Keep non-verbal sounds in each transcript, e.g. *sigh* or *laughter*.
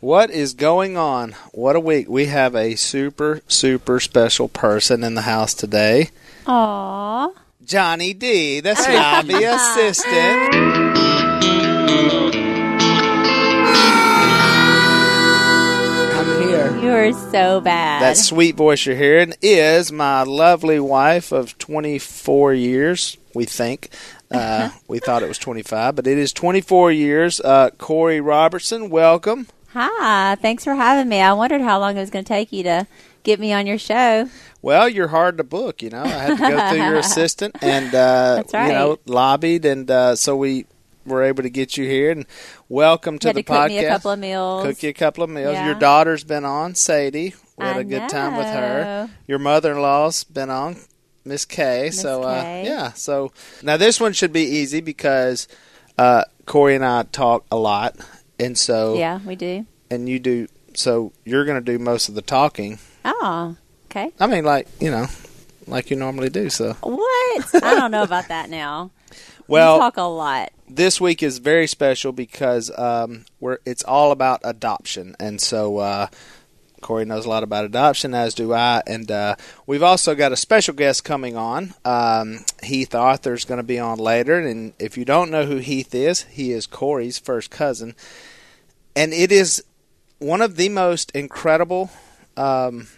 What is going on? What a week. We have a super, super special person in the house today. Aww. Johnny D, the snobby assistant. I'm here. You are so bad. That sweet voice you're hearing is my lovely wife of 24 years, we think. Uh, *laughs* we thought it was 25, but it is 24 years. Uh, Korie Robertson, welcome. Hi. Thanks for having me. I wondered how long it was going to take you to get me on your show. Well, you're hard to book, you know. I had to go through your *laughs* assistant and uh, right. you know lobbied, and uh, so we were able to get you here. And welcome to the to cook podcast. me a couple of meals. Cook you a couple of meals. Yeah. Your daughter's been on, Sadie. We had I a good time with her. Your mother-in-law's been on, Miss Kay. Miss so uh, yeah. So now this one should be easy because uh, Korie and I talk a lot, and so Yeah, we do. and you do. So you're going to do most of the talking. Oh, okay. I mean, like you know, like you normally do. So What? I don't know about that now. *laughs* well, you talk a lot. this week is very special because um, we're it's all about adoption, and so uh, Korie knows a lot about adoption, as do I, and uh, we've also got a special guest coming on. Um, Heath Arthur's going to be on later, and if you don't know who Heath is, he is Korie's first cousin, and it is one of the most incredible um,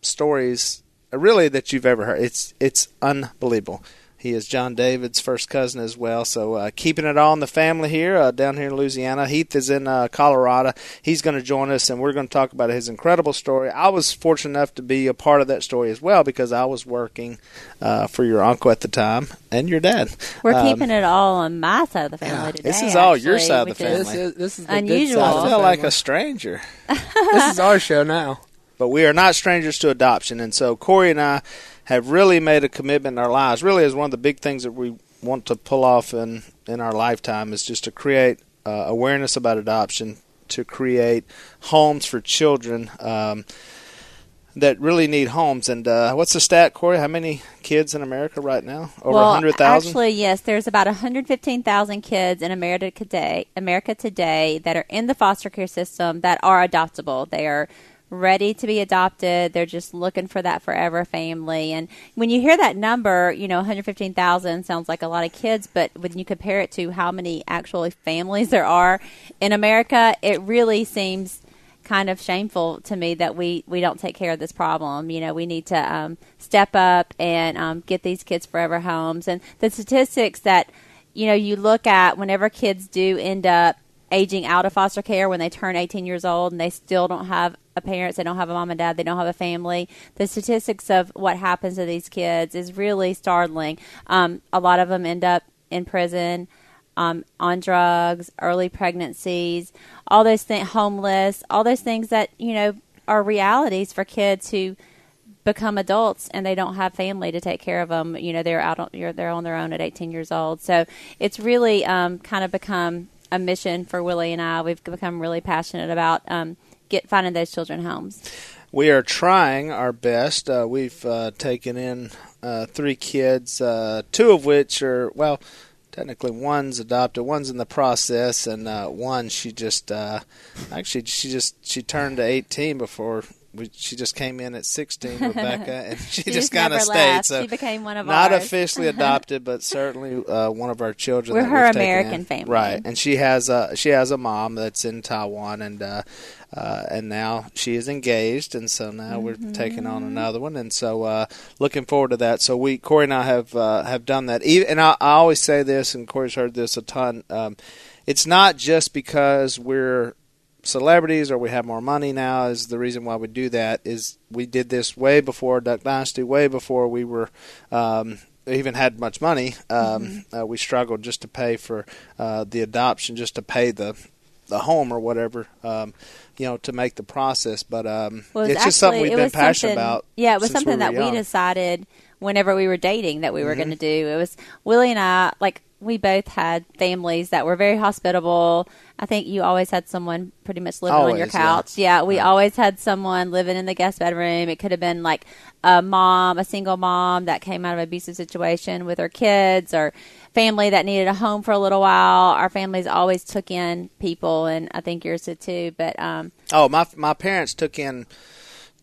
stories, uh, really, that you've ever heard. It's it's unbelievable. He is John David's first cousin as well. So uh, keeping it all in the family here uh, down here in Louisiana. Heath is in uh, Colorado. He's going to join us, and we're going to talk about his incredible story. I was fortunate enough to be a part of that story as well because I was working uh, for your uncle at the time and your dad. We're Um, keeping it all on my side of the family Yeah, today. this is all your side of the which is- This Family. is this is the Unusual. good I side of feel like a stranger. *laughs* *laughs* This is our show now. but we are not strangers to adoption. And so Korie and I have really made a commitment in our lives. Really, is one of the big things that we want to pull off in in our lifetime is just to create uh, awareness about adoption, to create homes for children. Um, that really need homes, and uh, what's the stat, Korie? How many kids in America right now? Over well, hundred thousand. Actually, yes, there's about 115,000 kids in America today, America today that are in the foster care system that are adoptable. They are ready to be adopted. They're just looking for that forever family. And when you hear that number, you know, 115,000 sounds like a lot of kids, but when you compare it to how many actual families there are in America, it really seems kind of shameful to me that we we don't take care of this problem. You know, we need to um, step up and um, get these kids forever homes. And the statistics that you know you look at whenever kids do end up aging out of foster care when they turn 18 years old and they still don't have a parents, they don't have a mom and dad, they don't have a family. The statistics of what happens to these kids is really startling. Um, a lot of them end up in prison um, on drugs, early pregnancies, all those things, homeless, all those things that you know are realities for kids who become adults and they don't have family to take care of them. You know, they're out on they're on their own at 18 years old. So it's really um, kind of become a mission for Willie and I. We've become really passionate about um, get finding those children homes. We are trying our best. Uh, we've uh, taken in uh, three kids, uh, two of which are, well, technically one's adopted, one's in the process, and uh, one she just, uh, actually, she just she turned to 18 before. We, she just came in at 16, *laughs* Rebecca, and she, She just kind of stayed. left. So She became one of not ours. officially *laughs* adopted, but certainly uh, one of our children. We're that her American family. right? And she has a she has a mom that's in Taiwan, and uh, uh, and now she is engaged, and so now we're taking on another one, and so uh, looking forward to that. So we Korie and I have uh, have done that. Even, and I, I always say this, and Korie's heard this a ton. Um, it's not just because we're celebrities or we have more money now is the reason why we do that is we did this way before Duck Dynasty, way before we were um, even had much money. Um, uh, we struggled just to pay for uh, the adoption, just to pay the the home or whatever, um, you know, to make the process. But um, Well, it it's just something we've been passionate about. Yeah, it was something we that were we decided whenever we were dating that we were Mm-hmm. going to do. It was Willie and I, like we both had families that were very hospitable. I think you always had someone pretty much living on your Always, yeah. couch. Yeah, we Yeah. always had someone living in the guest bedroom. It could have been like a mom, a single mom that came out of an abusive situation with her kids or family that needed a home for a little while. Our families always took in people and I think yours did too. But um Oh, my my parents took in,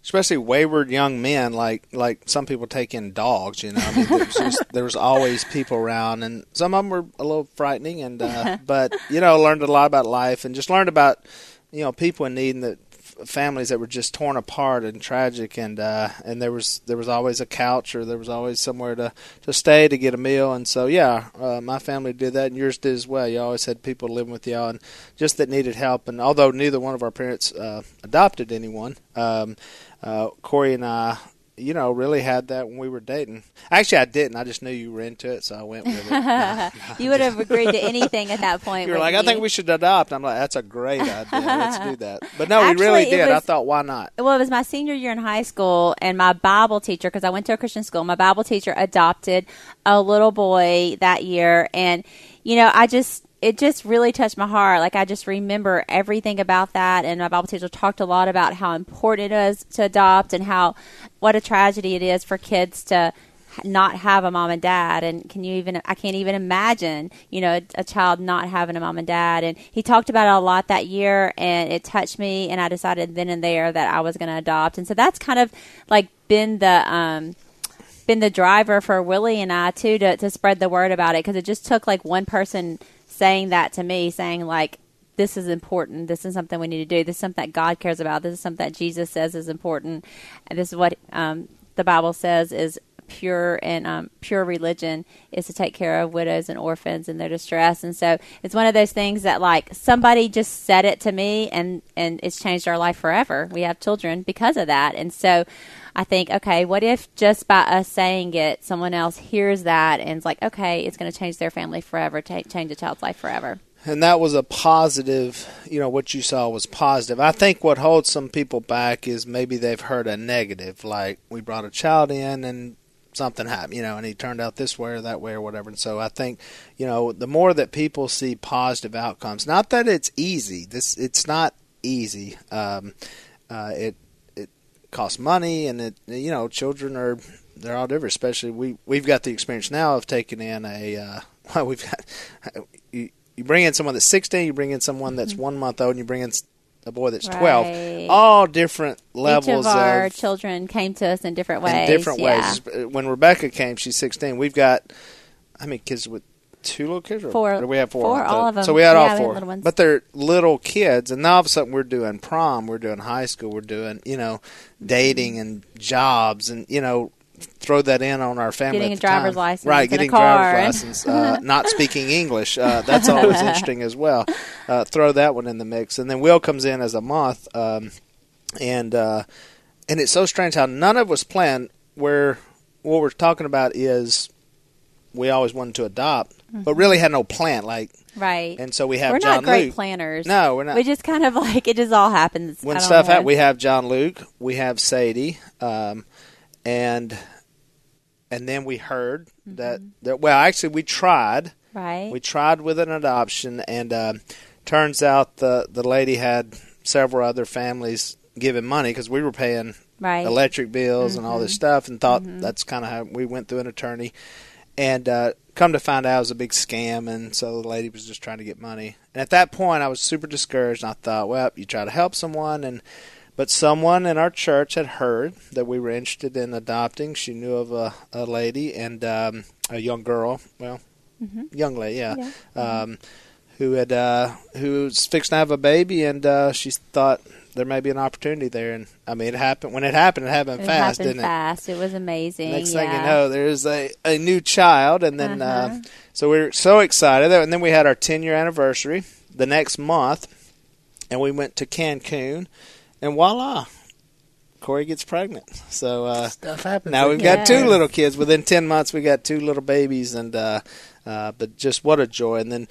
especially wayward young men, like like some people take in dogs. You know, I mean, there, was *laughs* just, there was always people around, and some of them were a little frightening, and uh, *laughs* but you know, learned a lot about life, and just learned about you know people in need and the families that were just torn apart and tragic, and uh, and there was there was always a couch or there was always somewhere to to stay to get a meal, and so yeah, uh, my family did that, and yours did as well. You always had people living with y'all, and just that needed help. And although neither one of our parents uh, adopted anyone, um, uh, Korie and I, you know, really had that when we were dating. Actually, I didn't. I just knew you were into it, so I went with it. *laughs* you would have agreed to anything at that *laughs* point. you were like, I think we should adopt. I'm like, that's a great idea. Let's do *laughs* that. But no, Actually, we really did. I thought, why not? well, it was my senior year in high school, and my Bible teacher, because I went to a Christian school, my Bible teacher adopted a little boy that year. And, you know, I just, it just really touched my heart. Like, I just remember everything about that. And my Bible teacher talked a lot about how important it is to adopt and how, what a tragedy it is for kids to, not have a mom and dad and can you even i can't even imagine you know a, a child not having a mom and dad and he talked about it a lot that year and it touched me and i decided then and there that i was going to adopt and so that's kind of like been the um been the driver for willie and i too to, to spread the word about it because it just took like one person saying that to me saying like this is important. This is something we need to do. This is something that God cares about. This is something that Jesus says is important. And this is what um, the Bible says is pure and um, pure religion is to take care of widows and orphans in their distress. And so it's one of those things that like somebody just said it to me and, and it's changed our life forever. We have children because of that. And so I think, okay, what if just by us saying it, someone else hears that and is like, okay, it's going to change their family forever, ta change a child's life forever. and that was a positive you know what you saw was positive i think what holds some people back is maybe they've heard a negative like we brought a child in and something happened you know and he turned out this way or that way or whatever and so i think you know the more that people see positive outcomes not that it's easy this it's not easy um uh it costs money and it you know children are they're all different especially we we've got the experience now of taking in a uh *laughs* well we've got *laughs* you, you bring in someone that's 16, you bring in someone that's one month old, and you bring in a boy that's 12. All different levels Each of our of children came to us in different ways. in different yeah. ways. When Rebecca came, she's 16. We've got i mean kids with two little kids? Or, Four. we have four? Four, all of them. So we had Yeah, all had four. ones. But they're little kids, and now all of a sudden we're doing prom, we're doing high school, we're doing you know dating and jobs, and you know throw that in on our family. Getting a driver's time. license right? and a car. driver's license, uh, *laughs* not speaking English. Uh, that's always interesting as well. Uh, throw that one in the mix, and then Will comes in as a moth, um, and uh, and it's so strange how none of it was planned. Where what we're talking about is we always wanted to adopt, but really had no plan. Like, Right. and so we have we're John not great Luke. planners. No, we're not. We just kind of like it just all happens. when stuff happens, we have John Luke, we have Sadie, um, and and then we heard Mm-hmm. that, that well, actually, we tried. right. We tried with an adoption, and um, turns out the the lady had several other families giving money because we were paying right. electric bills and all this stuff, and thought that's kind of how we went through an attorney. And uh, come to find out, it was a big scam, and so the lady was just trying to get money. And at that point, I was super discouraged. And I thought, well, you try to help someone, and but someone in our church had heard that we were interested in adopting. She knew of a, a lady and um, a young girl, well, young lady, yeah, Um, who had uh, who was fixing to have a baby, and uh, she thought there may be an opportunity there. And I mean, it happened when it happened. It happened it fast, happened didn't fast. It was amazing. it? Next yeah. thing you know, there's a, a new child, and then Uh-huh. uh, so we are so excited. And then we had our 10 year anniversary the next month, and we went to Cancun, and voila, Korie gets pregnant. So uh, Stuff happens. now we've Yeah. got two little kids. Within 10 months, we got two little babies, and uh, uh, but just what a joy. And then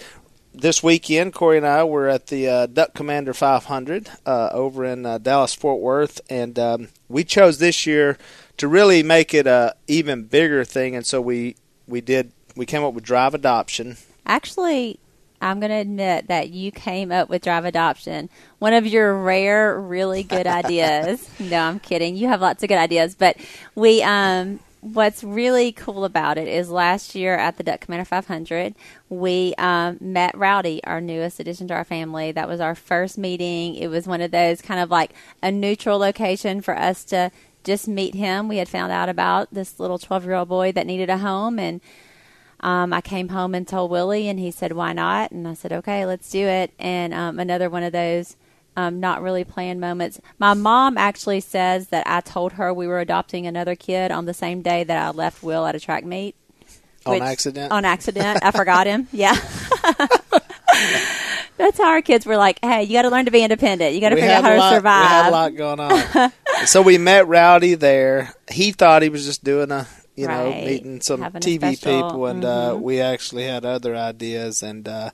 this weekend, Korie and I were at the uh, Duck Commander 500 uh, over in uh, Dallas Fort Worth, and um, we chose this year to really make it a even bigger thing. And so we we did we came up with drive adoption, Actually, I'm going to admit that you came up with drive adoption. One of your rare, really good *laughs* ideas. no, I'm kidding. You have lots of good ideas, but we, um, what's really cool about it is last year at the Duck Commander 500, we um, met Rowdy, our newest addition to our family. That was our first meeting. It was one of those kind of like a neutral location for us to just meet him. We had found out about this little 12 year old boy that needed a home and um, I came home and told Willie, and he said, "Why not?" And I said, "Okay, let's do it." And um, another one of those um, not really planned moments. My mom actually says that I told her we were adopting another kid on the same day that I left Will at a track meet. On accident. On accident, I forgot him. *laughs* Yeah. *laughs* That's how our kids were like, "Hey, you got to learn to be independent. You got to figure out how lot, to survive." We had a lot going on. *laughs* so we met Rowdy there. He thought he was just doing a you know, meeting some Having TV people, and uh, mhm. we actually had other ideas, and uh,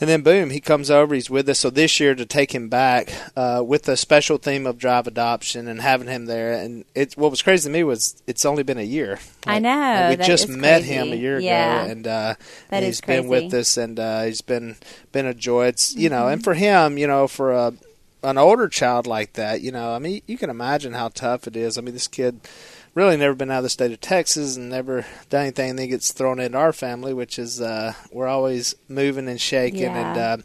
and then boom, he comes over, he's with us. So this year to take him back uh, with the special theme of drive adoption and having him there, and it's what was crazy to me was it's only been a year. I know, like we just met crazy. him a year Yeah. ago, and uh, and he's been with us, and uh, he's been been a joy. It's you know, Mm-hmm. and for him, you know, for a an older child like that, you know, I mean, you can imagine how tough it is. I mean, this kid really never been out of the state of Texas and never done anything. And then gets thrown into our family, which is uh, we're always moving and shaking, and uh,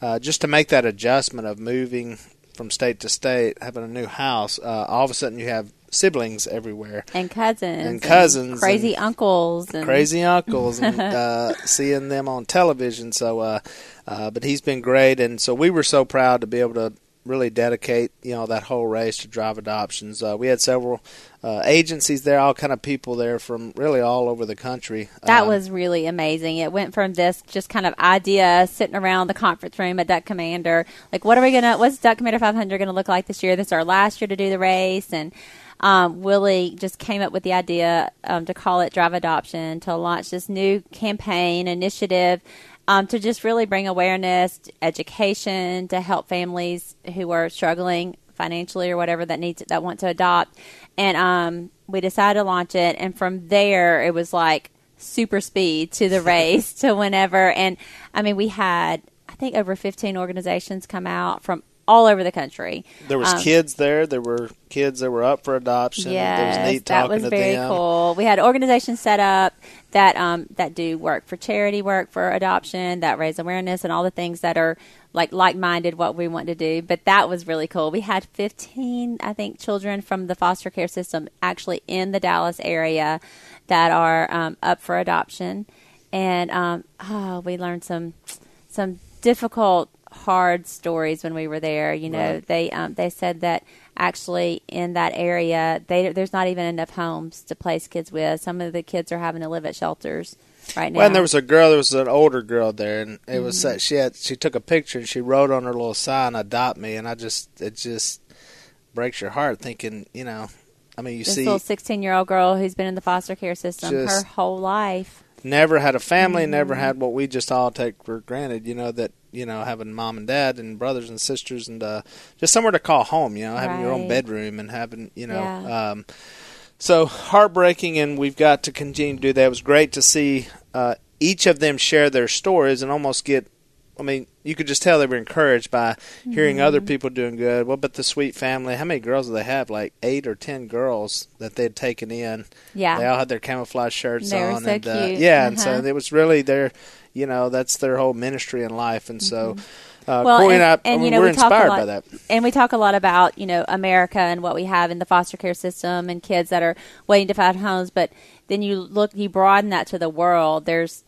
uh, just to make that adjustment of moving from state to state, having a new house, uh, all of a sudden you have siblings everywhere. and cousins And cousins crazy and uncles and crazy *laughs* uncles and uh, seeing them on television. So, uh, uh, but he's been great, and so we were so proud to be able to really dedicate you know that whole race to drive adoptions. Uh, we had several uh, agencies there, all kind of people there from really all over the country. That Um, was really amazing. It went from this just kind of idea sitting around the conference room at Duck Commander, like what are we gonna, what's Duck Commander 500 gonna look like this year? This is our last year to do the race, and um, Willie just came up with the idea um, to call it Drive Adoption to launch this new campaign initiative. Um, to just really bring awareness, education, to help families who are struggling financially or whatever that needs that want to adopt. And um, we decided to launch it, and from there it was like super speed to the *laughs* race to whenever. And I mean, we had I think over 15 organizations come out from all over the country. there was um, kids there. There were kids that were up for adoption. Yes, was neat that was very them. cool. We had organizations set up that um, that do work for charity work for adoption, that raise awareness, and all the things that are like like minded what we want to do. But that was really cool. We had 15, I think, children from the foster care system actually in the Dallas area that are um, up for adoption, and um, oh, we learned some some difficult hard stories when we were there you know Right. they um, they said that actually in that area they there's not even enough homes to place kids with some of the kids are having to live at shelters right now Well, and there was a girl. There was an older girl there, and it was Mm-hmm. that she had. She took a picture and she wrote on her little sign, "Adopt me," and I just it just breaks your heart thinking, you know, I mean, you this see, little 16 year old girl who's been in the foster care system her whole life never had a family, never Mm-hmm. had what we just all take for granted. You know that you know having mom and dad and brothers and sisters and uh, just somewhere to call home. You know, having your own bedroom and having you know. Yeah. Um, so heartbreaking, and we've got to continue to do that. It was great to see uh, each of them share their stories and almost get. I mean, you could just tell they were encouraged by hearing other Mm-hmm. people doing good. What about the sweet family? How many girls do they have? Like eight or ten girls that they'd taken in. yeah They all had their camouflage shirts They on, so and uh, yeah, and so Uh-huh. it was really their, you know, that's their whole ministry in life, and so uh, Mm-hmm. Well, Korie and- and, I, and, I mean, you know, we're we talk a inspired lot- by that. and we talk a lot about you know America and what we have in the foster care system and kids that are waiting to find homes. But then you look, you broaden that to the world. There's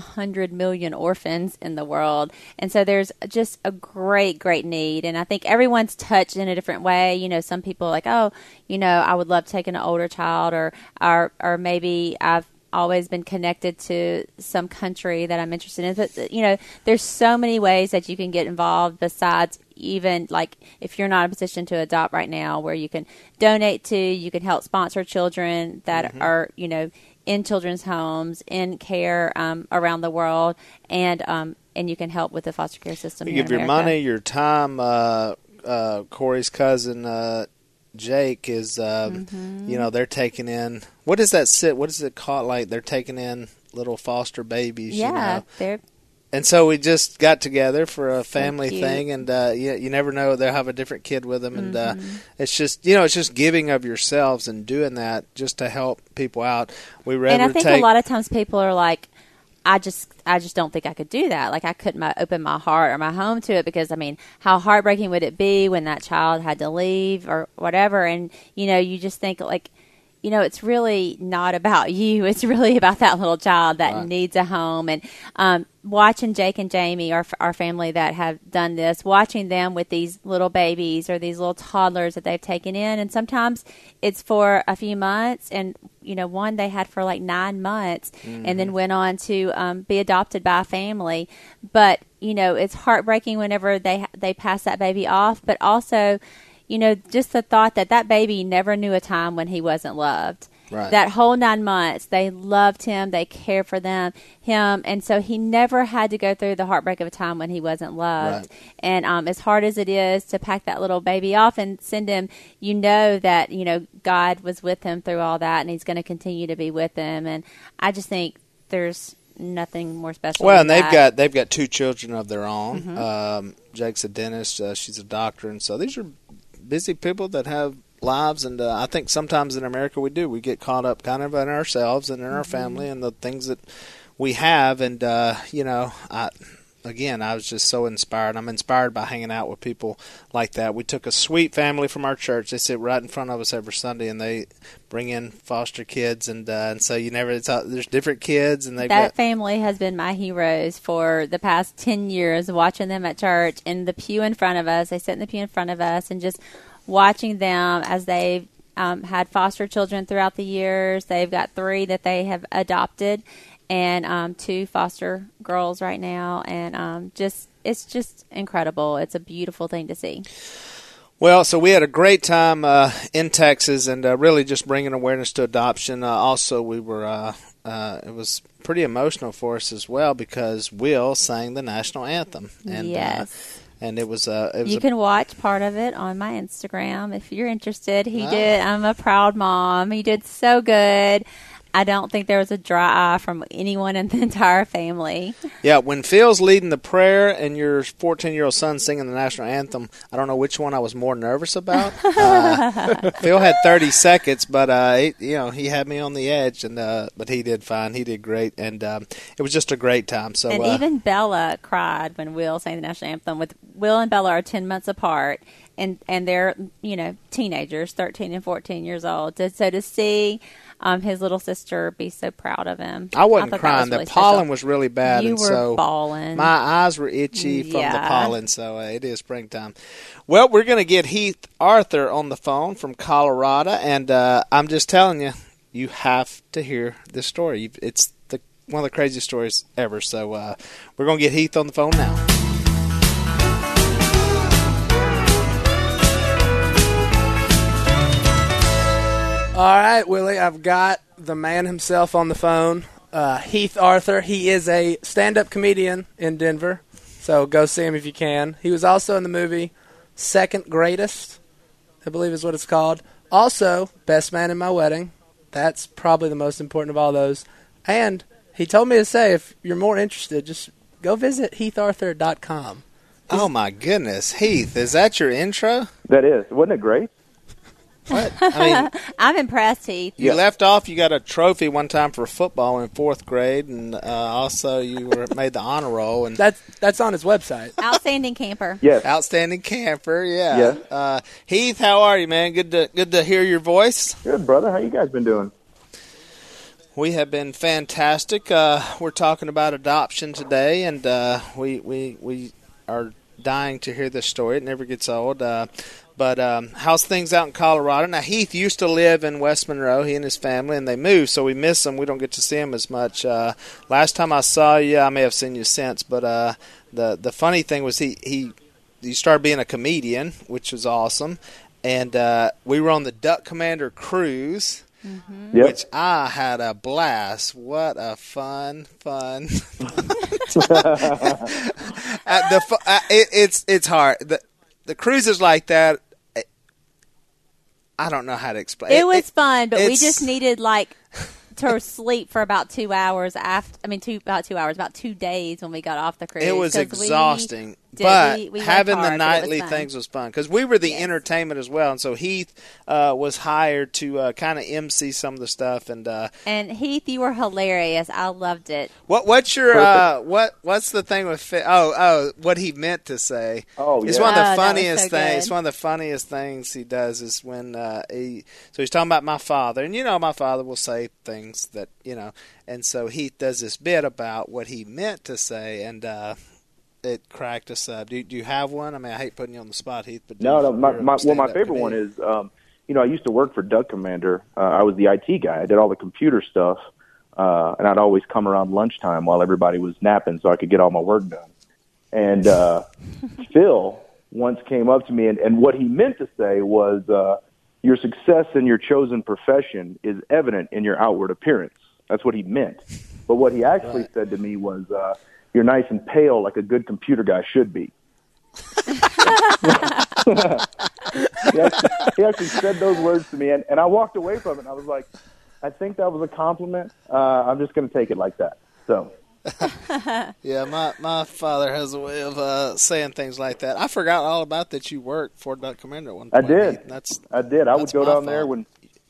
a hundred million orphans in the world, and so there's just a great, great need. And I think everyone's touched in a different way. You know, some people like, oh, you know, I would love taking an older child, or or or maybe I've always been connected to some country that I'm interested in. But you know, there's so many ways that you can get involved besides even like if you're not in a position to adopt right now where you can donate to, you can help sponsor children that Mm-hmm. are, you know, in children's homes, in care um, around the world and um, and you can help with the foster care system. You give your money, your time. Uh, uh, Korie's cousin uh, Jake is, um, Mm-hmm. you know, they're taking in. What is that sit? What is it called? Like they're taking in little foster babies. yeah, you know? they're and so we just got together for a family thing, and uh, you, you never know they'll have a different kid with them, and uh, Mm-hmm. it's just you know it's just giving of yourselves and doing that just to help people out. We and I think take a lot of times people are like, I just, I just don't think I could do that. Like I couldn't my, open my heart or my home to it because I mean, how heartbreaking would it be when that child had to leave or whatever? And you know, you just think like, you know, it's really not about *laughs* you. It's really about that little child that Right. needs a home. And um, watching Jake and Jamie, our our family that have done this, watching them with these little babies or these little toddlers that they've taken in, and sometimes it's for a few months, and you know, one they had for like nine months, and then went on to um, be adopted by a family. But you know, it's heartbreaking whenever they they pass that baby off, but also you know, just the thought that that baby never knew a time when he wasn't loved. Right. That whole nine months, they loved him, they cared for them, him, and so he never had to go through the heartbreak of a time when he wasn't loved. Right. And um, as hard as it is to pack that little baby off and send him, you know that you know God was with him through all that, and He's going to continue to be with him. And I just think there's nothing more special. Well, and they've that. got they've got two children of their own. Mm-hmm. Um, Jake's a dentist. Uh, she's a doctor, and so these are busy people that have lives. And uh, I think sometimes in America we do we get caught up kind of in ourselves and in our Mm-hmm. family and the things that we have. And uh, you know, I again I was just so inspired. I'm inspired by hanging out with people like that. We took a sweet family from our church. They sit right in front of us every Sunday, and they bring in foster kids. And uh, and so you never it's uh, there's different kids, and they've that got family has been my heroes for the past 10 years watching them at church in the pew in front of us they sit in the pew in front of us and just watching them as they've um, had foster children throughout the years. They've got three that they have adopted and um, two foster girls right now. And um, just it's just incredible. It's a beautiful thing to see. Well, so we had a great time uh, in Texas, and uh, really just bringing awareness to adoption. Uh, also, we were uh, uh, it was pretty emotional for us as well because Will sang the national anthem, and yes. uh, and it was uh, it was you a, can watch part of it on my Instagram if you're interested. He Ah. did. I'm a proud mom. He did so good. I don't think there was a dry eye from anyone in the *laughs* entire family. yeah. When Phil's leading the prayer and your 14 year old son singing the national anthem, I don't know which one I was more nervous about. *laughs* Uh, Phil had 30 seconds, but uh, he, you know he had me on the edge, and uh, but he did fine. He did great, and um, it was just a great time. So and uh, even Bella cried when Will sang the national anthem. With Will and Bella are ten months apart, and and they're you know teenagers, thirteen and fourteen years old. So to see um, his little sister be so proud of him, I wasn't that crying. was really the pollen special. was really bad, You and were so bawling. my eyes were itchy from the pollen. So uh, it is springtime. Well, we're going to get Heath Arthur on the phone from Colorado, and uh, I'm just telling you, you have to hear this story. It's the one of the craziest stories ever. So uh, we're going to get Heath on the phone now. All right, Willie, I've got the man himself on the phone, uh, Heath Arthur. He is a stand up comedian in Denver, so go see him if you can. He was also in the movie Second Greatest, I believe is what it's called. Also, Best Man in My Wedding. That's probably the most important of all those. And he told me to say if you're more interested, just go visit heatharthur.com. Oh my goodness, Heath, is that your intro? That is, wasn't it great? What? I mean, *laughs* I'm impressed, Heath. you Yeah. left off. You got a trophy one time for football in fourth grade, and uh, also you were *laughs* made the honor roll and That's that's on his website. Outstanding camper. Yes. outstanding camper. Yeah. Yes. Uh, Heath, how are you, man? Good to good to hear your voice. Good, brother. How you guys been doing? We have been fantastic. Uh, we're talking about adoption today, and uh, we we we are dying to hear this story. It never gets old. But um, how's things out in Colorado? Now Heath used to live in West Monroe. He and his family, and they moved, so we miss him. We don't get to see him as much. Uh, last time I saw you, I may have seen you since. But uh, the the funny thing was he he he started being a comedian, which was awesome. And uh, we were on the Duck Commander cruise Yep. which I had a blast. What a fun, fun. uh, *laughs* *laughs* the uh, it, it's it's hard. The the cruises like that. I don't know how to explain. It it was fun, but we just needed like *laughs* to sleep for about two hours after. I mean, two about two hours, about two days when we got off the cruise. It was exhausting, did- but we- we having hard, the but it was nightly things was fun because we were the Yes. entertainment as well, and so Heath uh, was hired to uh, kind of MC some of the stuff. And uh, And Heath, you were hilarious. I loved it. what what's your uh, what what's the thing with Fi- oh oh what he meant to say? Oh, It's one of Oh, the that was funniest so things. good. One of the funniest things he does is when uh, he so he's talking about my father, and you know my father will say things that you know, and so Heath does this bit about what he meant to say, and uh, it cracked us up. Do, do you have one? I mean, I hate putting you on the spot, Heath, but No, no. My, my, well, my favorite one is, um, you know, I used to work for Duck Commander. Uh, I was the IT guy. I did all the computer stuff, uh, and I'd always come around lunchtime while everybody was napping so I could get all my work done. And uh, *laughs* Phil once came up to me, and, and what he meant to say was, uh, "Your success in your chosen profession is evident in your outward appearance." That's what he meant. But what he actually Right. said to me was, uh, "You're nice and pale, like a good computer guy should be." *laughs* he, actually, he actually said those words to me, and, and I walked away from it. And I was like, I think that was a compliment. Uh, I'm just going to take it like that. So, *laughs* Yeah, my my father has a way of uh, saying things like that. I forgot all about that you worked for Duck Commander one I did. That's I did. I would go down there when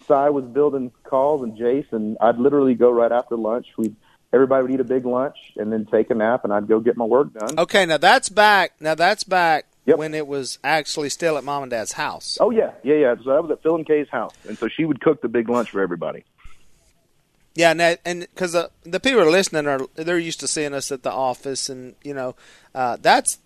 Si was building calls and Jace, and I'd literally go right after lunch. We'd everybody would eat a big lunch and then take a nap, and I'd go get my work done. okay. Now that's back. Now that's back Yep. when it was actually still at mom and dad's house. Oh yeah, yeah, yeah. So that was at Phil and Kay's house, and so she would cook the big lunch for everybody. Yeah, and that, and because the the people are listening are they're used to seeing us at the office, and you know uh, that's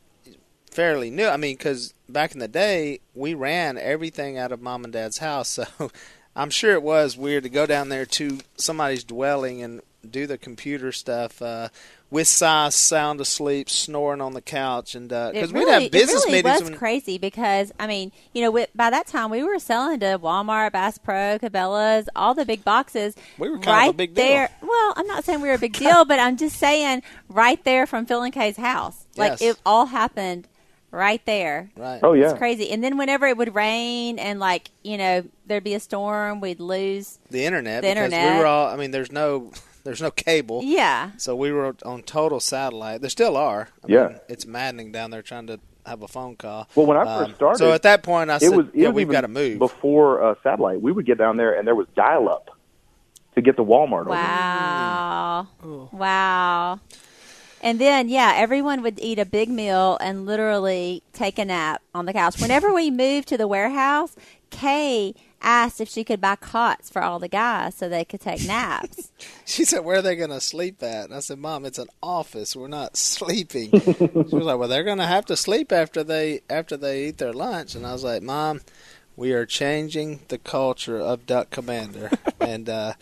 fairly new. I mean, because back in the day we ran everything out of mom and dad's house, *laughs* so I'm sure it was weird to go down there to somebody's dwelling and do the computer stuff uh, with Si's sound asleep, snoring on the couch, and It because we'd have business it really meetings. was when- crazy because I mean, you know, with, by that time we were selling to Walmart, Bass Pro, Cabela's, all the big boxes. We were kind of a right big deal. there. Well, I'm not saying we were a big *laughs* deal, but I'm just saying right there from Phil and Kay's house. Like Yes. it all happened right there. right. Oh yeah, It's crazy. And then whenever it would rain and like you know there'd be a storm, we'd lose. the internet The because we were all. I mean, there's no there's no cable. Yeah. So we were on total satellite. There still are. I Yeah. mean, it's maddening down there trying to have a phone call. Well, when I Um, first started, so at that point, I it said, was it "Yeah, was we've got to move." before uh, satellite. We would get down there, and there was dial up to get to Walmart. over. Wow. Wow. And then, yeah, everyone would eat a big meal and literally take a nap on the couch. Whenever we moved to the warehouse, Kay asked if she could buy cots for all the guys so they could take naps. *laughs* She said, "Where are they going to sleep at?" And I said, "Mom, it's an office. We're not *laughs* sleeping." she was like, "Well, they're going to have to sleep after they after they eat their lunch." And I was like, "Mom, we are changing the culture of Duck Commander." *laughs* and uh,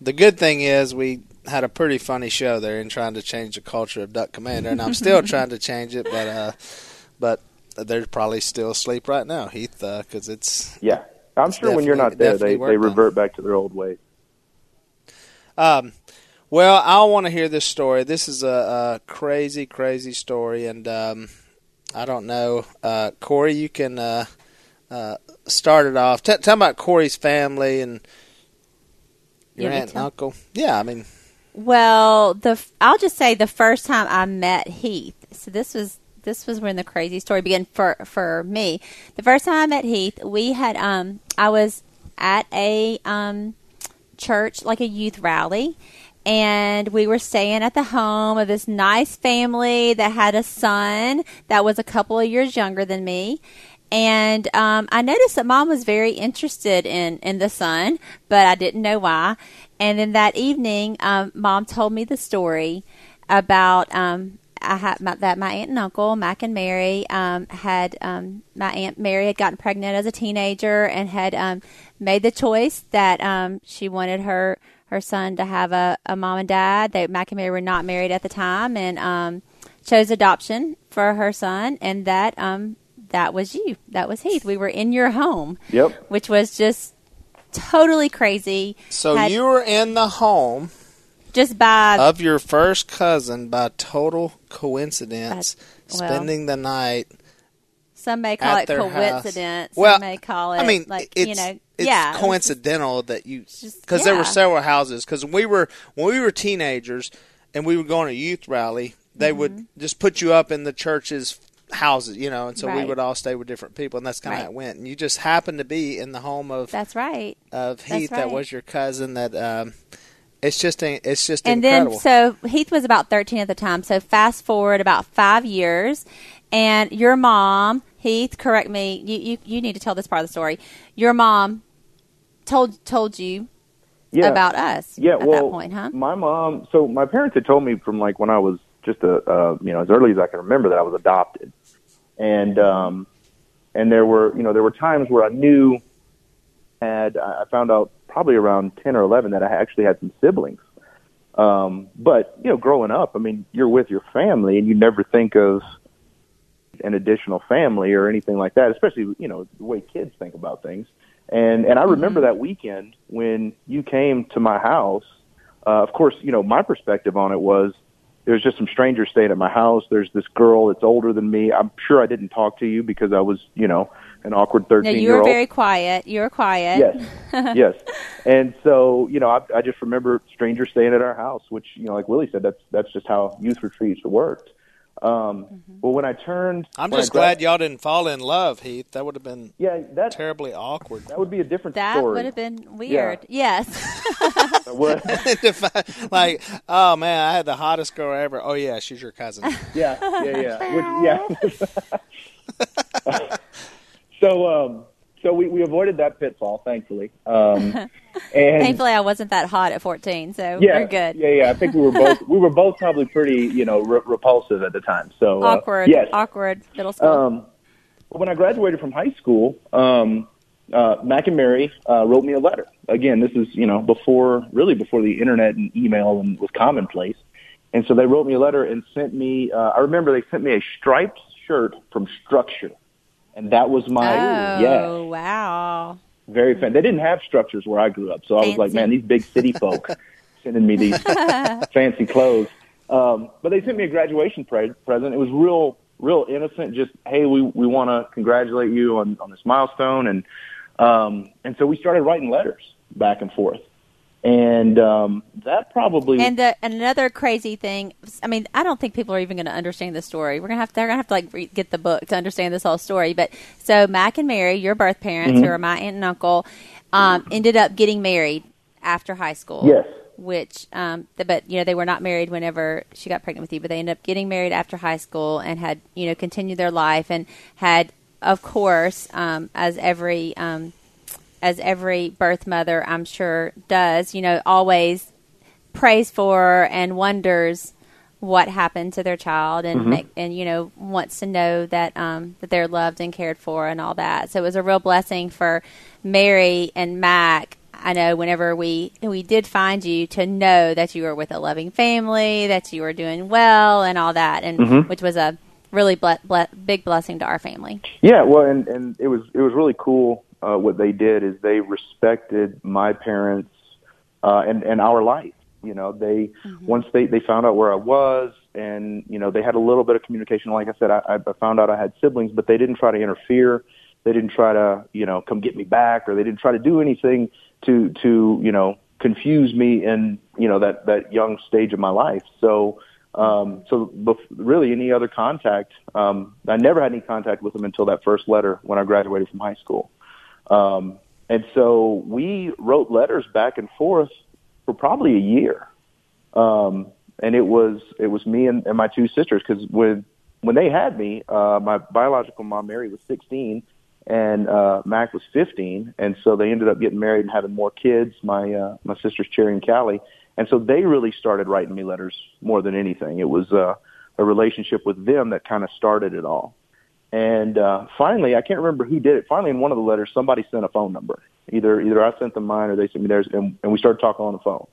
the good thing is, we had a pretty funny show there in trying to change the culture of Duck Commander, and I'm still trying to change it, but uh, but they're probably still asleep right now, Heath, because it's Yeah, I'm sure when you're not there, they they worked on. revert back to their old ways. Um, well, I want to hear this story. This is a, a crazy, crazy story, and um, I don't know, uh, Korie. You can uh, uh, start it off. T- tell about Korie's family and your Yeah, aunt and uncle. Yeah, I mean, Well, the f- I'll just say the first time I met Heath. So this was this was when the crazy story began for for me. The first time I met Heath, we had um I was at a um church like a youth rally and we were staying at the home of this nice family that had a son that was a couple of years younger than me and um, I noticed that mom was very interested in, in the son, but I didn't know why. And then that evening, um, mom told me the story about um, I had my, that my aunt and uncle, Mac and Mary, um, had um, my aunt Mary had gotten pregnant as a teenager and had um, made the choice that um, she wanted her her son to have a, a mom and dad. They Mac and Mary were not married at the time, and um, chose adoption for her son, and that um, that was you. That was Heath. We were in your home, Yep. which was just totally crazy. so Had- you were in the home Just by of your first cousin by total coincidence, By- well. spending the night Some may call it their house. coincidence. Well, Some may call it. I mean, like it's, you know, it's yeah, coincidental that you because there were several houses. Because we were when we were teenagers and we would go on a youth rally, they would Mm-hmm. just put you up in the church's houses, you know, and so we would all stay with different people, and that's kind of Right. how it went. And you just happened to be in the home of That's right. of Heath that was your cousin. That um, it's just it's just and incredible. then so Heath was about 13 at the time. So fast forward about five years, and your mom, Heath, correct me. You you, you need to tell this part of the story. Your mom told told you Yeah. about us. Yeah, at well, that point, huh? my mom. So my parents had told me from like when I was just a, uh, you know, as early as I can remember that I was adopted, and um, and there were, you know, there were times where I knew, had I I found out probably around ten or eleven that I actually had some siblings. Um, but you know, growing up, I mean, you're with your family, and you never think of an additional family or anything like that. Especially, you know, the way kids think about things. And and I remember that weekend when you came to my house. Uh, of course, you know my perspective on it was there's just some strangers staying at my house. There's this girl that's older than me. I'm sure I didn't talk to you because I was, you know, an awkward No, 13 you year were very quiet. You were quiet. Yes, *laughs* yes. And so, you know, I, I just remember strangers staying at our house, which, you know, like Willie said, that's that's just how youth retreats worked. Um, But when I turned, I'm just gra- glad y'all didn't fall in love, Heath. That would have been Yeah, that terribly awkward. that would be a different story. That story. would have been weird. Yes. Would- *laughs* like, oh man, I had the hottest girl ever. Oh yeah, she's your cousin. yeah, yeah, yeah. Which, yeah. *laughs* so, um, so we, we avoided that pitfall, thankfully. Um, *laughs* and Thankfully, I wasn't that hot at 14, so yeah, we're good. Yeah, yeah. I think we were both we were both probably pretty, you know, re- repulsive at the time. So uh, Awkward. Yes. Awkward middle school. Um, when I graduated from high school, um, uh, Mac and Mary uh, wrote me a letter. Again, this is you know before really before the internet and email and was commonplace. And so they wrote me a letter and sent me. Uh, I remember they sent me a striped shirt from Structure, and that was my oh, yes, wow. very fan. They didn't have structures where I grew up, so I was like, man, these big city *laughs* folk sending me these *laughs* fancy clothes. Um, but they sent me a graduation pre- present. It was real, real innocent. Just hey, we we want to congratulate you on on this milestone, and um, and so we started writing letters back and forth, and um, that probably And the, and another crazy thing, I mean, I don't think people are even going to understand the story. We're gonna have to, they're gonna have to like re- get the book to understand this whole story. But so Mac and Mary, your birth parents, Mm-hmm. who are my aunt and uncle, um, ended up getting married after high school. Yes. Which, um, th- but you know, they were not married whenever she got pregnant with you. But they ended up getting married after high school and had you know continued their life and had, of course, um, as every um, as every birth mother, I'm sure, does, you know, always prays for and wonders what happened to their child and make, and you know wants to know that um, that they're loved and cared for and all that. So it was a real blessing for Mary and Mac. I know whenever we we did find you to know that you were with a loving family, that you were doing well, and all that, and which was a really ble- ble- big blessing to our family. Yeah, well, and and it was it was really cool. Uh, what they did is they respected my parents uh, and and our life. You know, they once they they found out where I was, and you know they had a little bit of communication. Like I said, I, I found out I had siblings, but they didn't try to interfere. They didn't try to you know come get me back, or they didn't try to do anything to to you know confuse me in you know that that young stage of my life. So um, so bef- really any other contact, um, I never had any contact with them until that first letter when I graduated from high school. Um, and so we wrote letters back and forth for probably a year. Um, and it was, it was me and, and my two sisters because when, when they had me, uh, my biological mom, Mary, was 16 and, uh, Mac was 15. And so they ended up getting married and having more kids, my, uh, my sisters, Cherry and Callie. And so they really started writing me letters more than anything. It was, uh, a relationship with them that kind of started it all. And uh, finally, I can't remember who did it. Finally, in one of the letters, somebody sent a phone number. Either either I sent them mine or they sent me theirs, and, and we started talking on the phone.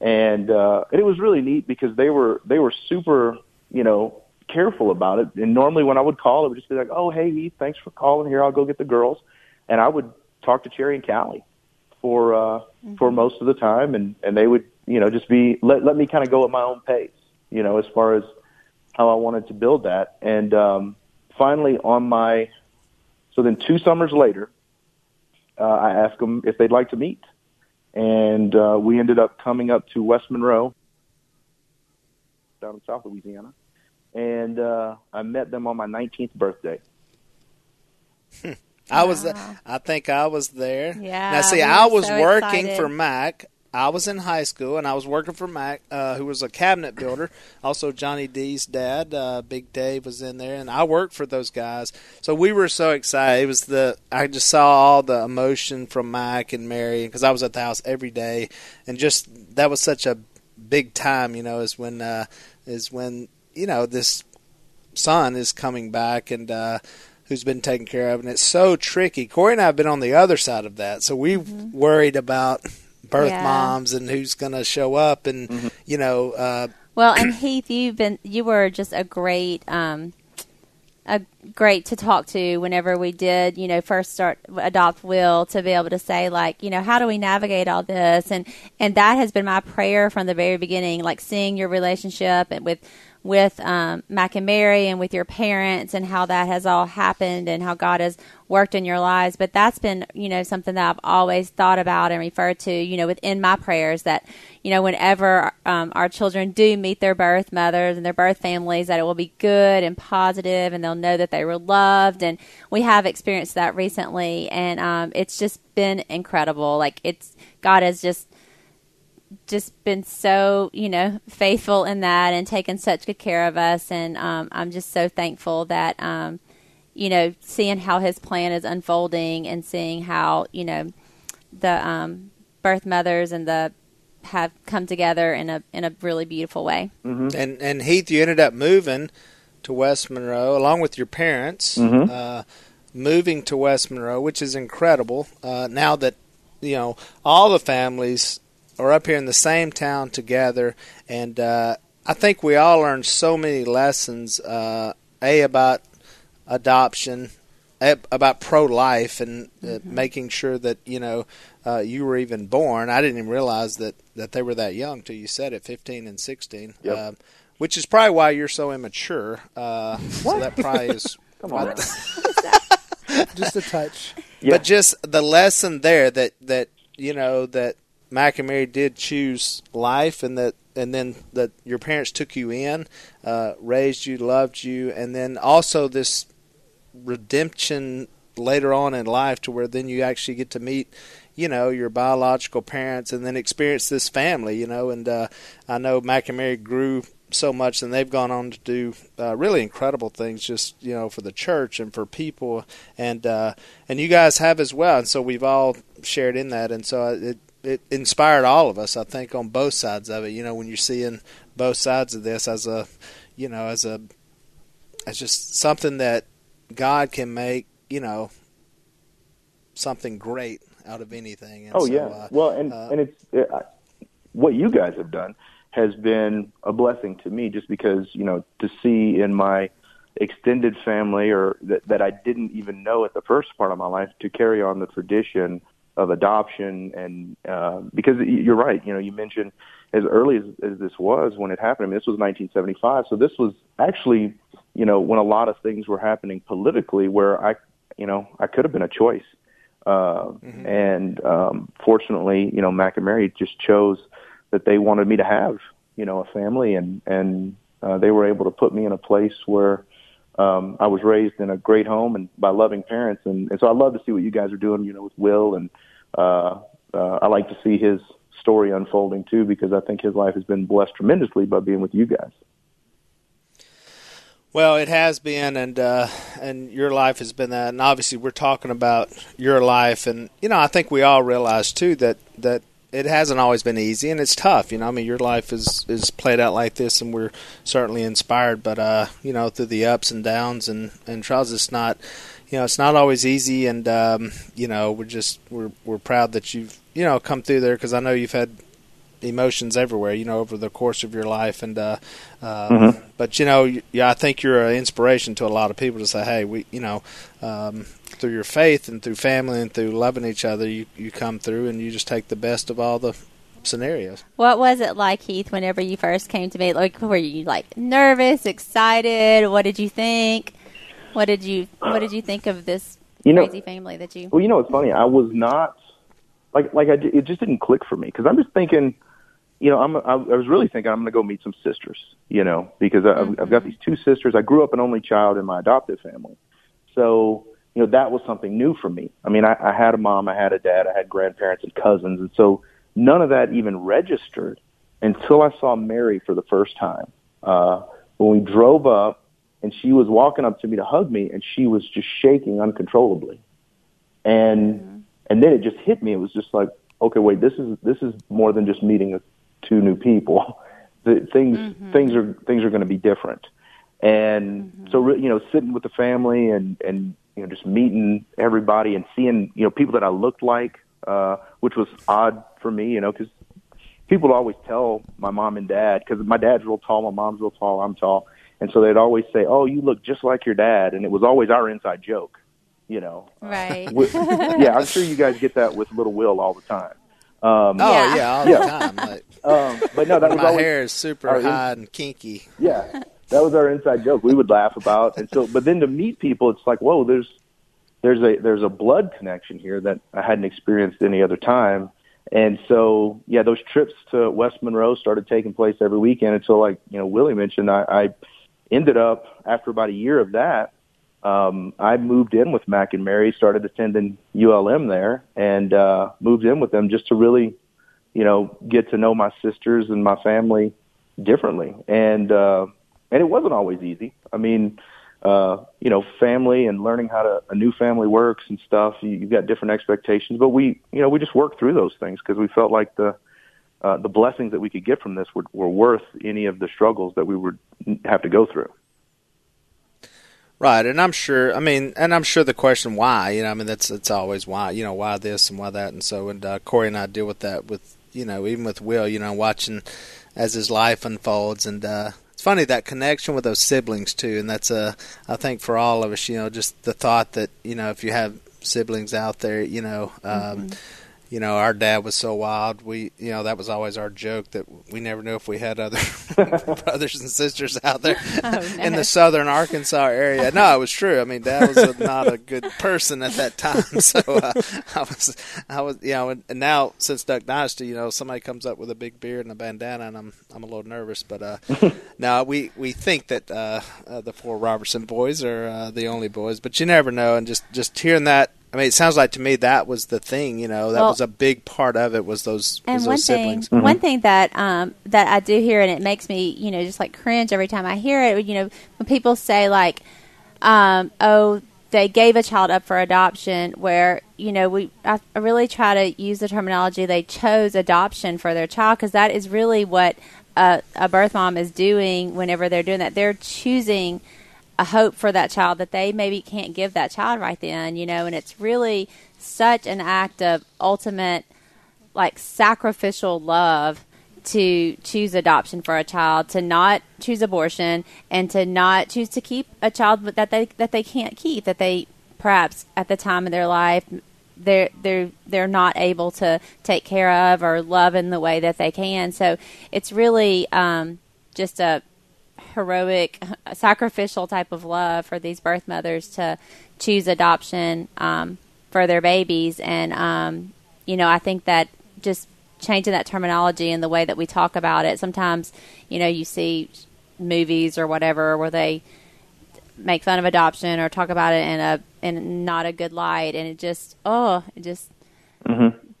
And uh, and it was really neat because they were they were super, you know, careful about it. And normally, when I would call, it would just be like, "Oh, hey, Heath, thanks for calling. Here, I'll go get the girls." And I would talk to Cherry and Callie for uh, for most of the time, and and they would, you know, just be let let me kind of go at my own pace, you know, as far as how I wanted to build that. And um, finally on my, so then two summers later, uh, I asked them if they'd like to meet, and uh, we ended up coming up to West Monroe, down in South Louisiana, and uh, I met them on my 19th birthday. *laughs* I was, Wow. I think I was there. Yeah, Now, see, we I was so working excited. for Mac. I was in high school, and I was working for Mac, uh, who was a cabinet builder. Also, Johnny D's dad, uh, Big Dave, was in there, and I worked for those guys. So we were so excited. It was the I just saw all the emotion from Mike and Mary because I was at the house every day, and just that was such a big time. You know, is when uh, is when you know this son is coming back and. uh who's been taken care of, and it's so tricky. Korie and I have been on the other side of that, so we have worried about birth Yeah. moms and who's going to show up, and you know, uh, Well, and Heath, you've been you were just a great um a great to talk to whenever we did, you know, first start adopt Will to be able to say like, you know, how do we navigate all this? And and that has been my prayer from the very beginning, like seeing your relationship and with with um, Mac and Mary and with your parents and how that has all happened and how God has worked in your lives. But that's been, you know, something that I've always thought about and referred to, you know, within my prayers that, you know, whenever um, our children do meet their birth mothers and their birth families, that it will be good and positive and they'll know that they were loved. And we have experienced that recently. And um, it's just been incredible. Like, it's, God has just, just been so you know faithful in that and taken such good care of us and um, i'm just so thankful that um, you know seeing how his plan is unfolding and seeing how you know the um, birth mothers and the have come together in a in a really beautiful way and and Heath, you ended up moving to West Monroe along with your parents, Mhm. uh, moving to West Monroe, which is incredible. Uh, now that you know all the families are up here in the same town together, and uh, I think we all learned so many lessons. Uh, a about adoption, a, about pro life, and uh, making sure that you know uh, you were even born. I didn't even realize that that they were that young till you said it, fifteen and sixteen. Yep. Um, which is probably why you're so immature. Uh, so that probably is. *laughs* Come on. *laughs* Just a touch. Yeah. But just the lesson there that that you know that Mary did choose life, and that and then that your parents took you in, uh, raised you, loved you, and then also this redemption later on in life to where then you actually get to meet you know your biological parents and then experience this family you know and uh, i know mary grew so much and they've gone on to do uh, really incredible things just you know for the church and for people and uh, and you guys have as well. And so we've all shared in that. And so it it inspired all of us i think on both sides of it you know when you're seeing both sides of this as a you know as a as just something that god can make you know something great out of anything and Oh so, yeah. uh, well, and uh, and it's uh, I- what you guys have done has been a blessing to me, just because you know to see in my extended family or that that I didn't even know at the first part of my life to carry on the tradition of adoption and uh, because you're right, you know, you mentioned as early as, as this was when it happened. I mean, this was 1975, so this was actually you know when a lot of things were happening politically where I you know I could have been a choice. Uh, And um, fortunately, you know, Mac and Mary just chose that they wanted me to have, you know, a family, and and uh, they were able to put me in a place where um, I was raised in a great home and by loving parents, and, and so I love to see what you guys are doing, you know, with Will, and uh, uh, I like to see his story unfolding too, because I think his life has been blessed tremendously by being with you guys. Well, it has been, and uh, and your life has been that, and obviously we're talking about your life, and you know I think we all realize too that that it hasn't always been easy, and it's tough. You know, I mean your life is is played out like this, and we're certainly inspired, but uh, you know through the ups and downs and and trials, it's not, you know, it's not always easy, and um, you know we're just we're we're proud that you've you know come through there because I know you've had emotions everywhere, you know, over the course of your life. And uh, uh, but you know, yeah, I think you're an inspiration to a lot of people to say, hey, we, you know, um, through your faith and through family and through loving each other, you you come through and you just take the best of all the scenarios. what was it like heath whenever you first came to me like were you like nervous excited what did you think What did you What did you think of this You know- crazy family that you? Well, you know, it's funny. I was not like like I, it just didn't click for me because I'm just thinking, you know, I'm I, I was really thinking I'm going to go meet some sisters, you know, because I, I've, I've got mm-hmm. these two sisters. I grew up an only child in my adoptive family, so you know that was something new for me. I mean, I, I had a mom, I had a dad, I had grandparents and cousins, and so none of that even registered until I saw Mary for the first time uh, when we drove up, and she was walking up to me to hug me, and she was just shaking uncontrollably and mm-hmm. and then it just hit me. It was just like, okay, wait, this is this is more than just meeting a, two new people. *laughs* The things mm-hmm. things are things are going to be different, and mm-hmm. so re- you know, sitting with the family and and you know, just meeting everybody and seeing you know people that I looked like, uh, which was odd for me, you know, because people would always tell my mom and dad because my dad's real tall, my mom's real tall, I'm tall, and so they'd always say, "Oh, you look just like your dad," and it was always our inside joke, you know. Right. With- yeah, I'm sure you guys get that with little Will all the time. Um, Oh Yeah. yeah, all the Yeah. time. Like, um, but no, that *laughs* was my always hair is super our in- and kinky. yeah, that was our inside joke. We would laugh about, and so, but then to meet people, it's like, whoa, there's there's a there's a blood connection here that I hadn't experienced any other time. And so, yeah, those trips to West Monroe started taking place every weekend until, like you know, Willie mentioned, I, I ended up after about a year of that, um, I moved in with Mac and Mary, started attending ULM there, and uh, moved in with them just to really, you know, get to know my sisters and my family differently. And uh, and it wasn't always easy. I mean, uh, you know, family and learning how to a new family works and stuff. You, you've got different expectations, but we, you know, we just worked through those things because we felt like the uh, the blessings that we could get from this were, were worth any of the struggles that we would have to go through. Right, and I'm sure. I mean, and I'm sure the question why. You know, I mean, that's it's always why. You know, why this and why that, and so and uh, Korie and I deal with that with you know even with Will. You know, watching as his life unfolds, and uh, funny that connection with those siblings too. And that's a I think for all of us, you know, just the thought that you know if you have siblings out there, you know. Um, You know, our dad was so wild. We, you know, that was always our joke that we never knew if we had other *laughs* brothers and sisters out there *laughs* Oh, in the southern Arkansas area. No, it was true. I mean, Dad was a, not a good person at that time, *laughs* so uh, I was, I was, you know, and, and now since Duck Dynasty, you know, somebody comes up with a big beard and a bandana, and I'm, I'm a little nervous, but uh, now we we think that uh, uh, the four Robertson boys are uh, the only boys, but you never know. And just just hearing that. I mean, it sounds like to me that was the thing. You know, that Well- was a big part of it. Was those And was one those thing, siblings? one thing that um, that I do hear, and it makes me, you know, just like cringe every time I hear it. You know, when people say like, um, "Oh, they gave a child up for adoption," where you know we, I, I really try to use the terminology they chose adoption for their child because that is really what a, a birth mom is doing whenever they're doing that. They're choosing a hope for that child that they maybe can't give that child right then, you know, and it's really such an act of ultimate like sacrificial love to choose adoption for a child, to not choose abortion, and to not choose to keep a child that they that they can't keep, that they perhaps at the time of their life they're they're they're not able to take care of or love in the way that they can. So it's really um, just a heroic, sacrificial type of love for these birth mothers to choose adoption um, for their babies. And, um, you know, I think that just changing that terminology and the way that we talk about it, sometimes, you know, you see movies or whatever where they make fun of adoption or talk about it in a in not a good light and it just oh it just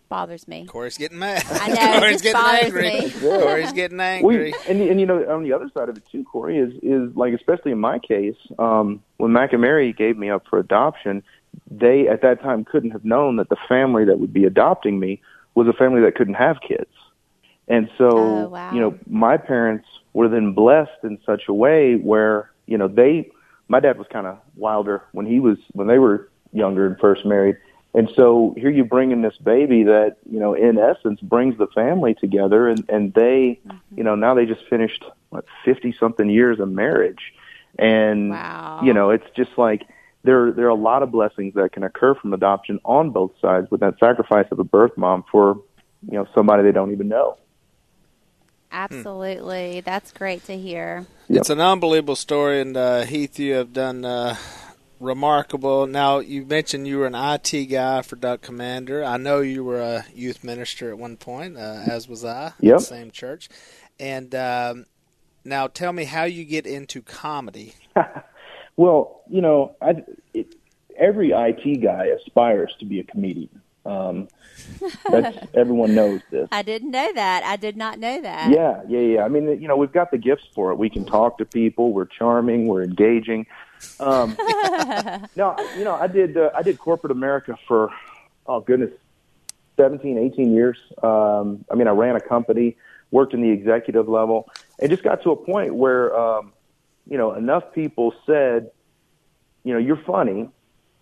bothers me Korie's getting mad. I *laughs* know, it Korie's just getting bothers angry. me. Korie's getting angry. We, and and you know on the other side of it too, Korie is is like especially in my case, um, when Mac and Mary gave me up for adoption, they at that time couldn't have known that the family that would be adopting me was a family that couldn't have kids, and so Oh, wow. you know my parents were then blessed in such a way where you know they my dad was kind of wilder when he was when they were younger and first married. And so here you bring in this baby that, you know, in essence brings the family together and, and they, you know, now they just finished what, 50 something years of marriage. And, Wow. you know, it's just like there, there are a lot of blessings that can occur from adoption on both sides with that sacrifice of a birth mom for, you know, somebody they don't even know. absolutely that's great to hear Yep. It's an unbelievable story, and uh, Heath, you have done uh, remarkable. Now you mentioned you were an IT guy for Duck Commander. I know you were a youth minister at one point, uh, as was I. Yep. Same church. And um, now tell me how you get into comedy. *laughs* Well, you know, I, it, every IT guy aspires to be a comedian. Um, that's *laughs* everyone knows this. I didn't know that. I did not know that. Yeah, yeah, yeah. I mean, you know, we've got the gifts for it. We can talk to people. We're charming. We're engaging. Um, *laughs* no, you know, I did. Uh, I did corporate America for, oh goodness, 17, 18 years. Um, I mean, I ran a company, worked in the executive level, and just got to a point where, um, you know, enough people said, you know, you're funny.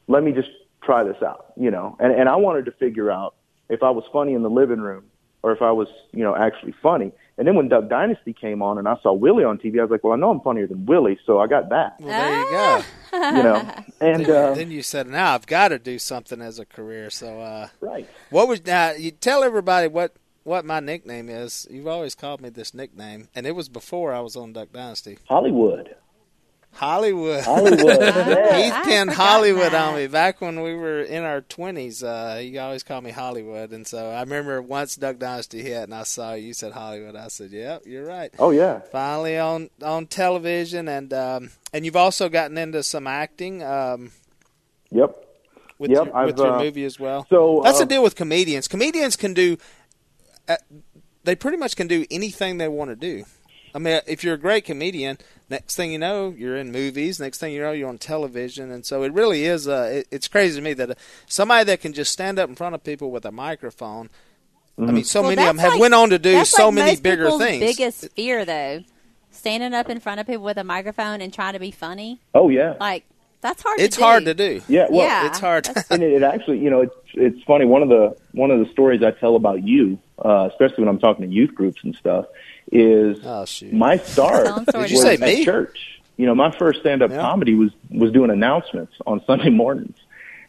Let me just try this out. You know, and and I wanted to figure out if I was funny in the living room or if I was, you know, actually funny. And then when Duck Dynasty came on and I saw Willie on TV, I was like, well, I know I'm funnier than Willie, so I got that. Well, there you go. You know, *laughs* and then, uh, then you said, "Now I've got to do something as a career." So, uh, right. what was now? You tell everybody what what my nickname is. You've always called me this nickname, and it was before I was on Duck Dynasty. Hollywood. Hollywood. *laughs* Hollywood. *laughs* yeah. He's pinned Hollywood that. on me back when we were in our twenties. Uh, he always called me Hollywood, and so I remember once Duck Dynasty hit, and I saw you said Hollywood. I said, "Yep, you're right." Oh yeah. Finally on on television, and um, and you've also gotten into some acting um, Yep. with Yep, your, I've, with your uh, movie as well. So That's uh, the deal with comedians. Comedians can do, uh, they pretty much can do anything they want to do. I mean, if you're a great comedian, next thing you know, you're in movies. Next thing you know, you're on television, and so it really is. Uh, it, it's crazy to me that uh, somebody that can just stand up in front of people with a microphone. I mean, so Well, many of them have like- went on to do that's so like many most bigger people's things. Biggest fear, though, standing up in front of people with a microphone and trying to be funny. Oh yeah. Like that's hard. it's to do. It's hard to do. Yeah. Well, yeah, it's hard. *laughs* and it, it actually, you know, it's it's funny. One of the one of the stories I tell about you, uh, especially when I'm talking to youth groups and stuff, is Oh my start Telling stories. Did you was say at me? church. You know, my first stand up Yeah. comedy was was doing announcements on Sunday mornings,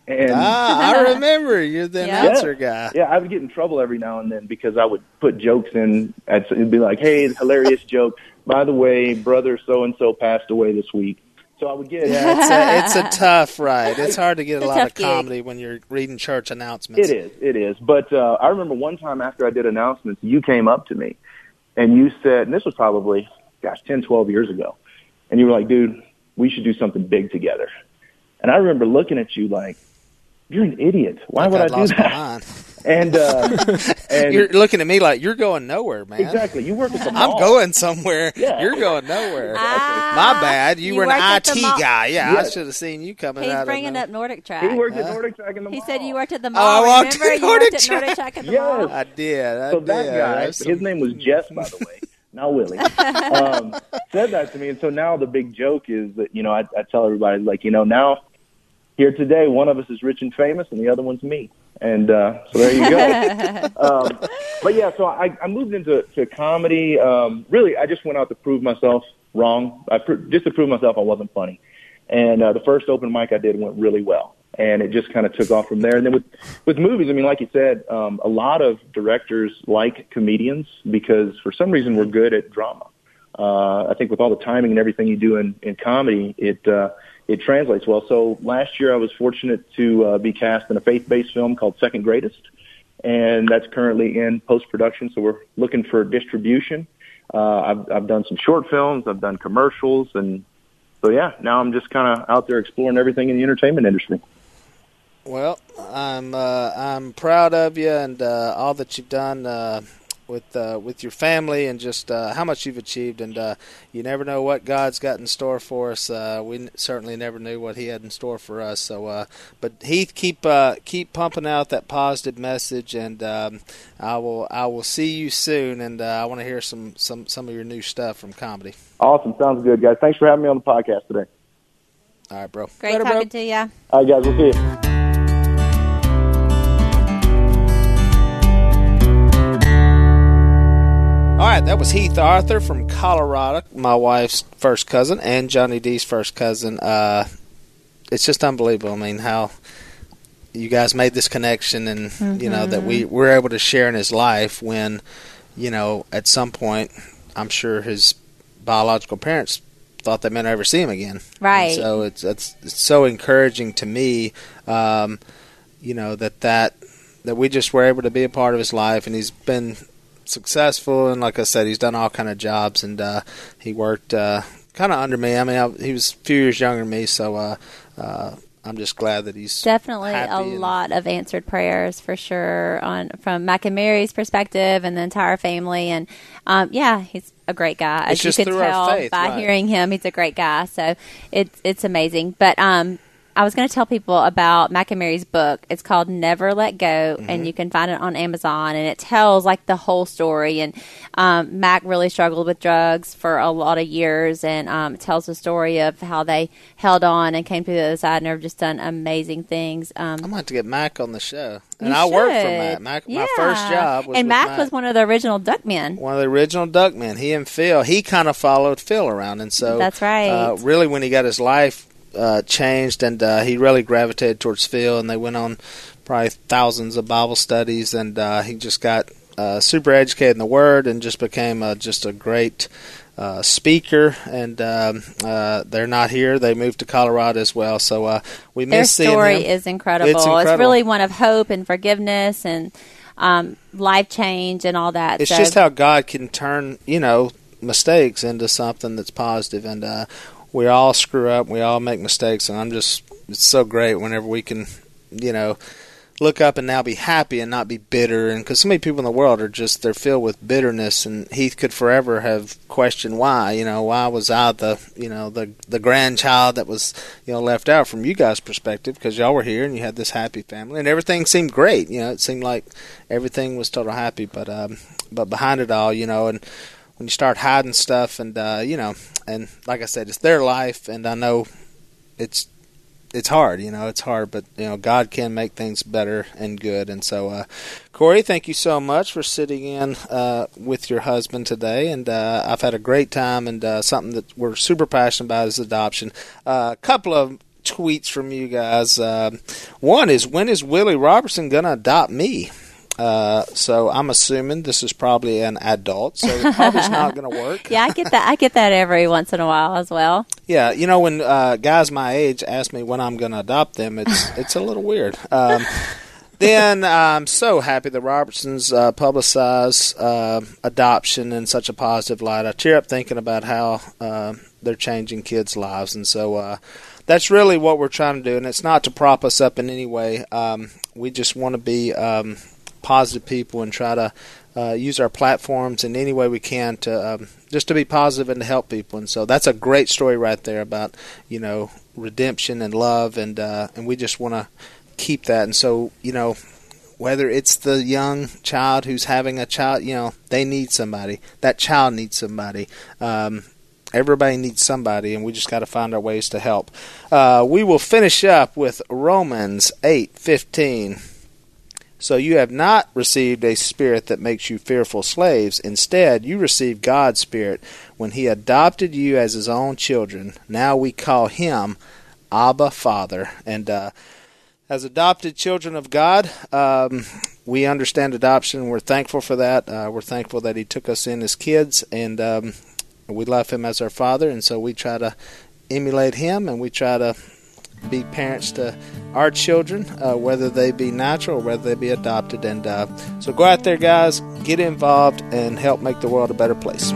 and ah, I *laughs* remember you're the Yeah. announcer guy. Yeah, I would get in trouble every now and then because I would put jokes in. I'd, it'd be like, "Hey, the hilarious *laughs* joke! By the way, brother so and so passed away this week." So I would get Yeah, it's a, it's a *laughs* tough ride. It's hard to get a a lot of tough gig. comedy when you're reading church announcements. It is, it is. But uh, I remember one time after I did announcements, you came up to me and you said, and this was probably, gosh, ten, twelve years ago, and you were like, "Dude, we should do something big together." And I remember looking at you like, "You're an idiot. Why Like would I I'd do that?" *laughs* mind. And uh, *laughs* and You're looking at me like you're going nowhere, man. exactly, you work at the *laughs* mall. I'm going somewhere. Yeah. You're going nowhere. *laughs* Ah, My bad. You, you were an IT guy. Yeah, I should have seen you coming He's out. bringing of up NordicTrack. He worked at NordicTrack in the morning? He mall. said you worked at the I mall. walked Remember, at you worked Nordic at NordicTrack at the Yes. mall. I did. I So did. that guy, That's his name was Jeff, by the way, not Willie, um, said that to me. And so now the big joke is that, you know, I, I tell everybody, like, you know, now here today, one of us is rich and famous and the other one's me. And uh, so there you go. *laughs* um, but yeah, so I, I moved into to comedy. Um, really, I just went out to prove myself wrong. I pr- just to prove myself I wasn't funny. And uh, the first open mic I did went really well, and it just kind of took off from there. And then with with movies, I mean, like you said, um, a lot of directors like comedians because for some reason we're good at drama. Uh, I think with all the timing and everything you do in, in comedy, it uh, it translates well. So last year I was fortunate to uh, be cast in a faith-based film called Second Greatest, and that's currently in post-production. So we're looking for distribution. Uh, I've, I've done some short films, I've done commercials, and so yeah, now I'm just kind of out there exploring everything in the entertainment industry. Well, I'm uh, I'm proud of you and uh, all that you've done uh, with uh, with your family and just uh, how much you've achieved. And uh, you never know what God's got in store for us. Uh, we certainly never knew what He had in store for us. So, uh, but Heath, keep uh, keep pumping out that positive message, and um, I will I will see you soon. And uh, I want to hear some some some of your new stuff from comedy. Awesome, sounds good, guys. Thanks for having me on the podcast today. All right, bro. Great Later, bro. talking to you. All right, guys, we'll see you. All right, that was Heath Arthur from Colorado, my wife's first cousin and Johnny D's first cousin. Uh, it's just unbelievable. I mean, how you guys made this connection, and you know that we were able to share in his life when, you know, at some point, I'm sure his biological parents thought they may never see him again. Right. And so it's it's, it's so encouraging to me, um, you know that that that we just were able to be a part of his life, and he's been successful. And like I said, he's done all kind of jobs, and uh, he worked uh, kind of under me. I mean, I, he was a few years younger than me, so uh, uh, I'm just glad that he's Definitely a and- lot of answered prayers for sure on from Mac and Mary's perspective and the entire family. And um, yeah, he's a great guy. As It's you just could through our tell faith, by right. hearing him, he's a great guy. So it's it's amazing. But um, I was going to tell people about Mac and Mary's book. It's called Never Let Go, Mm-hmm. and you can find it on Amazon. And it tells like the whole story. And um, Mac really struggled with drugs for a lot of years, and um, it tells the story of how they held on and came to the other side, and have just done amazing things. Um, I'm going to get Mac on the show, and I worked for. Mac. Mac Yeah. My first job was and with Mac, was one of the original Duckmen. one of the original Duckmen. He and Phil, he kind of followed Phil around, and so That's right. Uh, really, when he got his life uh, changed, and uh, he really gravitated towards Phil, and they went on probably thousands of Bible studies, and uh, he just got uh, super educated in the Word, and just became uh, just a great. Uh, speaker and um, uh, they're not here. They moved to Colorado as well, so uh, we Their miss seeing story is incredible. It's incredible. really one of hope and forgiveness and um, life change and all that. It's so, just how God can turn, you know, mistakes into something that's positive, and uh, we all screw up, we all make mistakes, and I'm just it's so great whenever we can, you know, look up and now be happy and not be bitter, and because so many people in the world are just they're filled with bitterness, and Heath could forever have questioned why, you know, why was I the, you know, the the grandchild that was, you know, left out from you guys' perspective because y'all were here and you had this happy family and everything seemed great, you know, it seemed like everything was total happy, but um, but behind it all, you know, and when you start hiding stuff, and uh, you know, and like I said, it's their life, and I know it's it's hard, you know, it's hard, but you know, God can make things better and good, and so, uh, Korie, thank you so much for sitting in uh, with your husband today, and uh, I've had a great time, and uh, something that we're super passionate about is adoption. Uh, a couple of tweets from you guys. Um one is when is Willie Robertson gonna adopt me? Uh, so I'm assuming this is probably an adult, so it probably not going to work. *laughs* yeah, I get that. I get that every once in a while as well. Yeah, you know when uh, guys my age ask me when I'm going to adopt them, it's *laughs* it's a little weird. Um, then I'm so happy that Robertsons uh, publicize uh, adoption in such a positive light. I tear up thinking about how uh, they're changing kids' lives, and so uh, that's really what we're trying to do. And it's not to prop us up in any way. Um, we just want to be um, positive people and try to uh, use our platforms in any way we can to um, just to be positive and to help people. And so that's a great story right there about you know redemption and love, and uh, and we just want to keep that. And so you know whether it's the young child who's having a child, you know they need somebody. That child needs somebody. Um, Everybody needs somebody, and we just got to find our ways to help. Uh, we will finish up with Romans eight fifteen. So you have not received a spirit that makes you fearful slaves. Instead, you received God's spirit when He adopted you as His own children. Now we call Him Abba Father. And uh, as adopted children of God, um, we understand adoption. We're thankful for that. Uh, we're thankful that He took us in as kids, and um, we love Him as our Father. And so we try to emulate Him, and we try to be parents to our children, uh, whether they be natural or whether they be adopted. And uh, so go out there, guys, get involved, and help make the world a better place.